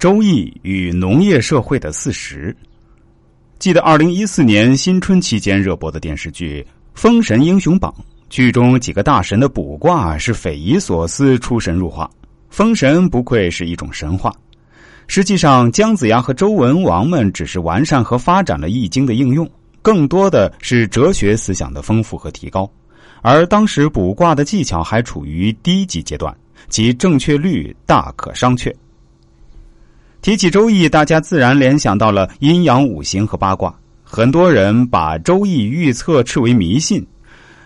周易与农业社会的四十。记得二零一四年新春期间热播的电视剧《封神英雄榜》，剧中几个大神的卜卦是匪夷所思、出神入化。封神不愧是一种神话。实际上，姜子牙和周文王们只是完善和发展了易经的应用，更多的是哲学思想的丰富和提高。而当时卜卦的技巧还处于低级阶段，其正确率大可商榷。提起周易，大家自然联想到了阴阳五行和八卦。很多人把周易预测斥为迷信，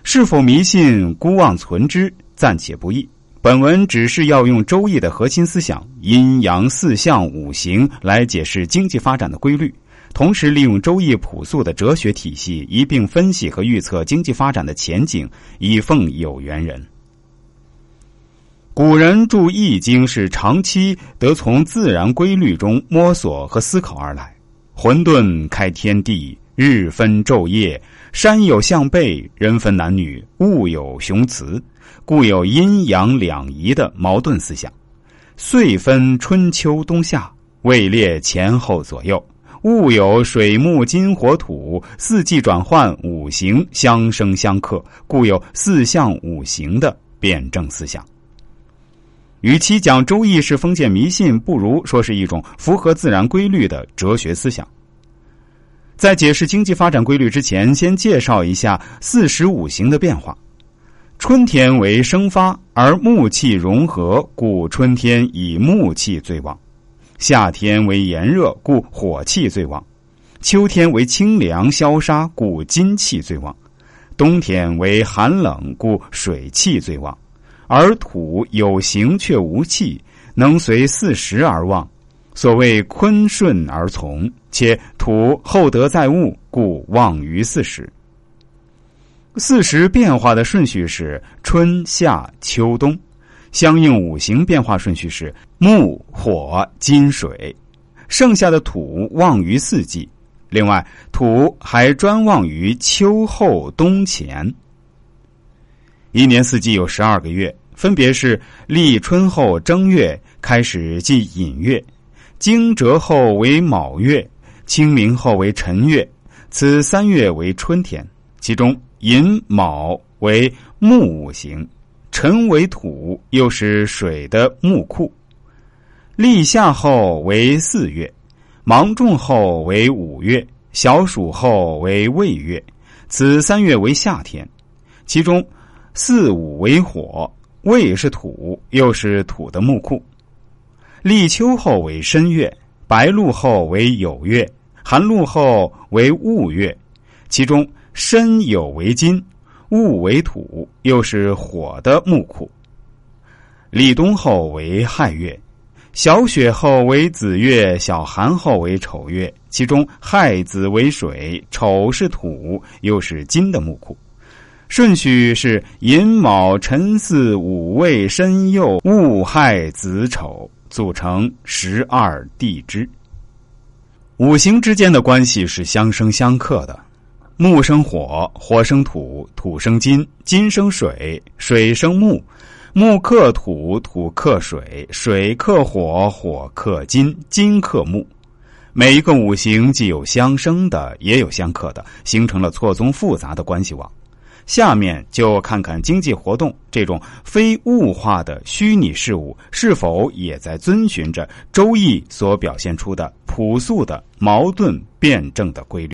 是否迷信，姑妄存之，暂且不议。本文只是要用周易的核心思想——阴阳四象五行来解释经济发展的规律，同时利用周易朴素的哲学体系一并分析和预测经济发展的前景，以奉有缘人。古人注《易经》是长期得从自然规律中摸索和思考而来。混沌开天地，日分昼夜，山有向背，人分男女，物有雄雌，故有阴阳两仪的矛盾思想。岁分春秋冬夏，位列前后左右，物有水木金火土，四季转换，五行相生相克，故有四象五行的辩证思想。与其讲《周易》是封建迷信，不如说是一种符合自然规律的哲学思想。在解释经济发展规律之前，先介绍一下四时五行的变化。春天为生发，而木气融合，故春天以木气最旺；夏天为炎热，故火气最旺；秋天为清凉消杀，故金气最旺；冬天为寒冷，故水气最旺。而土有形却无气，能随四时而旺。所谓坤顺而从，且土厚德载物，故旺于四时。四时变化的顺序是春夏秋冬，相应五行变化顺序是木火金水。剩下的土旺于四季，另外土还专旺于秋后冬前。一年四季有十二个月，分别是立春后正月开始即寅月，惊蛰后为卯月，清明后为辰月。此三月为春天。其中寅卯为木五行，辰为土，又是水的木库。立夏后为四月，芒种后为五月，小暑后为未月。此三月为夏天。其中。四五为火，未是土，又是土的木库。立秋后为申月，白露后为酉月，寒露后为戊月。其中申酉为金，戊为土，又是火的木库。立冬后为亥月，小雪后为子月，小寒后为丑月。其中亥子为水，丑是土，又是金的木库。顺序是寅卯辰巳午未申酉戊亥子丑，组成十二地支。五行之间的关系是相生相克的，木生火，火生土，土生金，金生水，水生木，木克土，土克水，水克火，火克金，金克木。每一个五行既有相生的，也有相克的，形成了错综复杂的关系网。下面就看看经济活动这种非物化的虚拟事物，是否也在遵循着《周易》所表现出的朴素的矛盾辩证的规律。